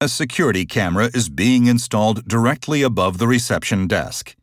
A security camera is being installed directly above the reception desk.